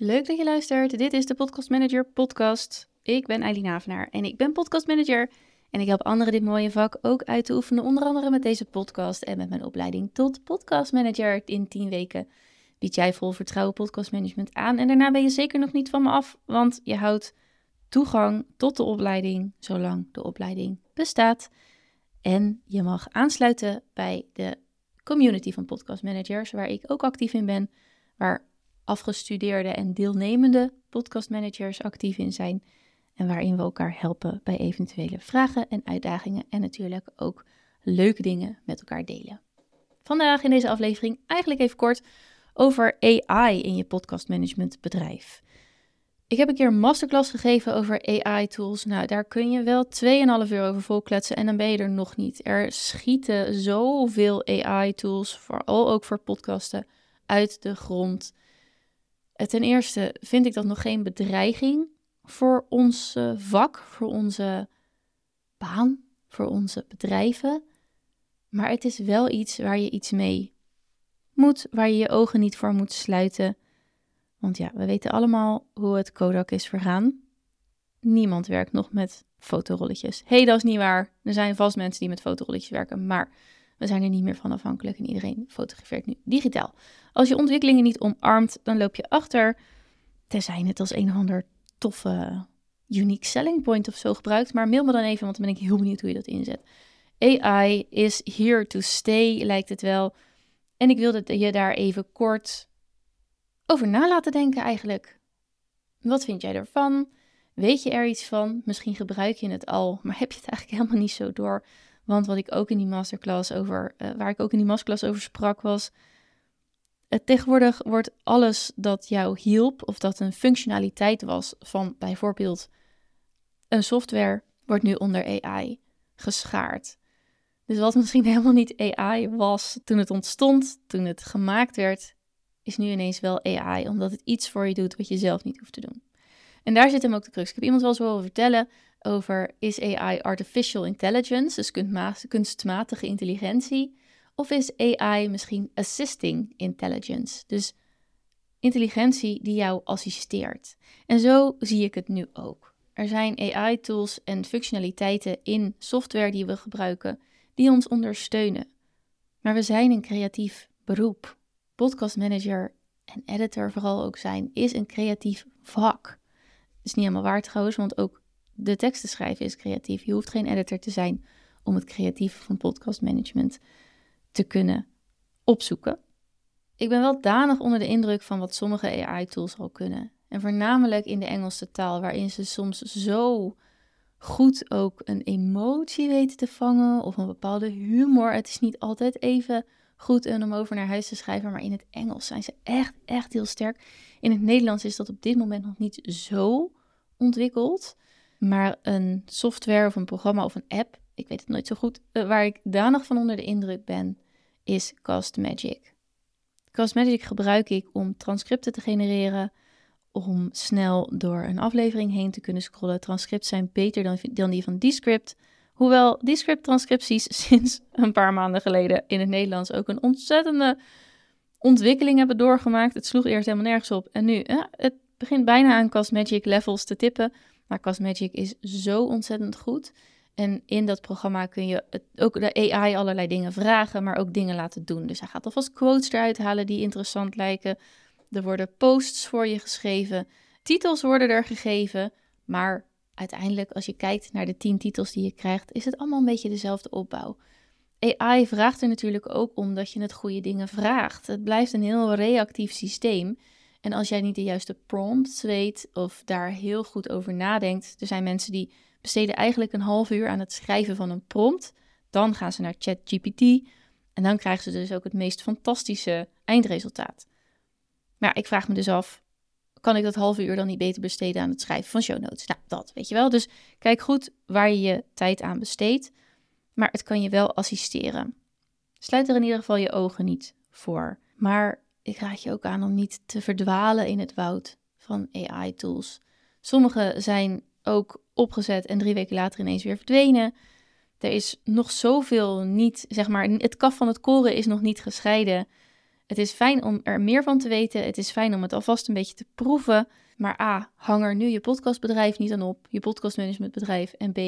Leuk dat je luistert. Dit is de Podcast Manager podcast. Ik ben Eileen Havenaar en ik ben podcast manager. En ik help anderen dit mooie vak ook uit te oefenen, onder andere met deze podcast en met mijn opleiding tot podcast manager. In 10 weken bied jij vol vertrouwen podcastmanagement aan. En daarna ben je zeker nog niet van me af, want je houdt toegang tot de opleiding zolang de opleiding bestaat. En je mag aansluiten bij de community van podcast managers, waar ik ook actief in ben, waar afgestudeerde en deelnemende podcastmanagers actief in zijn. En waarin we elkaar helpen bij eventuele vragen en uitdagingen. En natuurlijk ook leuke dingen met elkaar delen. Vandaag in deze aflevering eigenlijk even kort over AI in je podcastmanagementbedrijf. Ik heb een keer een masterclass gegeven over AI-tools. Nou, daar kun je wel 2,5 uur over volkletsen en dan ben je er nog niet. Er schieten zoveel AI-tools, vooral ook voor podcasten, uit de grond. Ten eerste vind ik dat nog geen bedreiging voor ons vak, voor onze baan, voor onze bedrijven. Maar het is wel iets waar je iets mee moet, waar je je ogen niet voor moet sluiten. Want ja, we weten allemaal hoe het Kodak is vergaan. Niemand werkt nog met fotorolletjes. Hé, hey, dat is niet waar. Er zijn vast mensen die met fotorolletjes werken, maar we zijn er niet meer van afhankelijk en iedereen fotografeert nu digitaal. Als je ontwikkelingen niet omarmt, dan loop je achter. Tenzij het als een of ander toffe unique selling point of zo gebruikt. Maar mail me dan even, want dan ben ik heel benieuwd hoe je dat inzet. AI is here to stay, lijkt het wel. En ik wilde je daar even kort over na laten denken eigenlijk. Wat vind jij ervan? Weet je er iets van? Misschien gebruik je het al, maar heb je het eigenlijk helemaal niet zo door? Want wat ik ook in die masterclass over, uh, waar ik ook in die masterclass over sprak, was. Het tegenwoordig wordt alles dat jou hielp, of dat een functionaliteit was van bijvoorbeeld een software, wordt nu onder AI geschaard. Dus wat misschien helemaal niet AI was toen het ontstond, toen het gemaakt werd, is nu ineens wel AI, omdat het iets voor je doet wat je zelf niet hoeft te doen. En daar zit hem ook de crux. Ik heb iemand wel eens horen vertellen over is AI artificial intelligence, dus kunstmatige intelligentie, of is AI misschien assisting intelligence, dus intelligentie die jou assisteert. En zo zie ik het nu ook. Er zijn AI-tools en functionaliteiten in software die we gebruiken die ons ondersteunen. Maar we zijn een creatief beroep. Podcastmanager en editor vooral ook zijn, is een creatief vak. Is niet helemaal waar trouwens, want ook de teksten schrijven is creatief. Je hoeft geen editor te zijn om het creatieve van podcastmanagement te kunnen opzoeken. Ik ben wel danig onder de indruk van wat sommige AI-tools al kunnen. En voornamelijk in de Engelse taal, waarin ze soms zo goed ook een emotie weten te vangen of een bepaalde humor. Het is niet altijd even goed om over naar huis te schrijven, maar in het Engels zijn ze echt, echt heel sterk. In het Nederlands is dat op dit moment nog niet zo ontwikkeld. Maar een software of een programma of een app, ik weet het nooit zo goed, uh, waar ik danig van onder de indruk ben, is Cast Magic. Cast Magic gebruik ik om transcripten te genereren, om snel door een aflevering heen te kunnen scrollen. Transcripten zijn beter dan, dan die van Descript. Hoewel Descript transcripties sinds een paar maanden geleden in het Nederlands ook een ontzettende ontwikkeling hebben doorgemaakt. Het sloeg eerst helemaal nergens op. En nu, eh, het begint bijna aan Cast Magic levels te tippen. Maar Cosmagic is zo ontzettend goed. En in dat programma kun je het, ook de AI allerlei dingen vragen, maar ook dingen laten doen. Dus hij gaat alvast quotes eruit halen die interessant lijken. Er worden posts voor je geschreven. Titels worden er gegeven. Maar uiteindelijk, als je kijkt naar de tien titels die je krijgt, is het allemaal een beetje dezelfde opbouw. AI vraagt er natuurlijk ook om dat je het goede dingen vraagt. Het blijft een heel reactief systeem. En als jij niet de juiste prompts weet of daar heel goed over nadenkt, er zijn mensen die besteden eigenlijk een half uur aan het schrijven van een prompt. Dan gaan ze naar ChatGPT en dan krijgen ze dus ook het meest fantastische eindresultaat. Maar ik vraag me dus af, kan ik dat half uur dan niet beter besteden aan het schrijven van show notes? Nou, dat weet je wel. Dus kijk goed waar je je tijd aan besteedt, maar het kan je wel assisteren. Sluit er in ieder geval je ogen niet voor. Maar ik raad je ook aan om niet te verdwalen in het woud van AI-tools. Sommige zijn ook opgezet en drie weken later ineens weer verdwenen. Er is nog zoveel niet, zeg maar, het kaf van het koren is nog niet gescheiden. Het is fijn om er meer van te weten. Het is fijn om het alvast een beetje te proeven. Maar A, hang er nu je podcastbedrijf niet aan op, je podcastmanagementbedrijf. En B,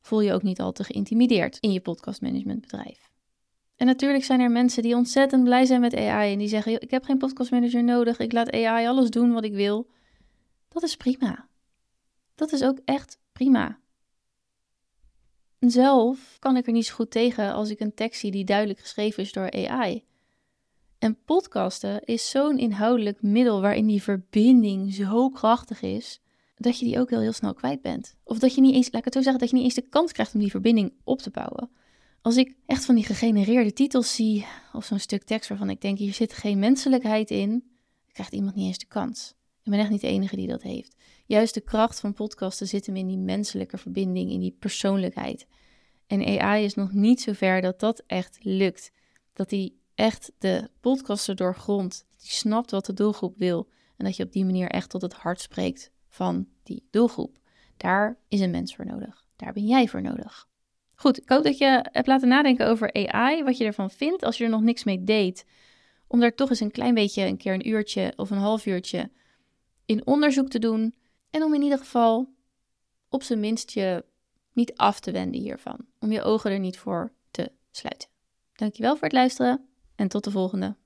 voel je ook niet al te geïntimideerd in je podcastmanagementbedrijf. En natuurlijk zijn er mensen die ontzettend blij zijn met AI en die zeggen: Ik heb geen podcastmanager nodig, ik laat AI alles doen wat ik wil. Dat is prima. Dat is ook echt prima. Zelf kan ik er niet zo goed tegen als ik een tekst zie die duidelijk geschreven is door AI. En podcasten is zo'n inhoudelijk middel waarin die verbinding zo krachtig is, dat je die ook heel, heel snel kwijt bent. Of dat je niet eens, laat ik het zo zeggen, dat je niet eens de kans krijgt om die verbinding op te bouwen. Als ik echt van die gegenereerde titels zie, of zo'n stuk tekst waarvan ik denk, hier zit geen menselijkheid in, krijgt iemand niet eens de kans. Ik ben echt niet de enige die dat heeft. Juist de kracht van podcasten zit hem in die menselijke verbinding, in die persoonlijkheid. En AI is nog niet zo ver dat dat echt lukt. Dat die echt de podcaster doorgrond. Dat die snapt wat de doelgroep wil. En dat je op die manier echt tot het hart spreekt van die doelgroep. Daar is een mens voor nodig. Daar ben jij voor nodig. Goed, ik hoop dat je hebt laten nadenken over AI, wat je ervan vindt als je er nog niks mee deed. Om daar toch eens een klein beetje, een keer een uurtje of een half uurtje in onderzoek te doen. En om in ieder geval op zijn minst je niet af te wenden hiervan. Om je ogen er niet voor te sluiten. Dankjewel voor het luisteren en tot de volgende.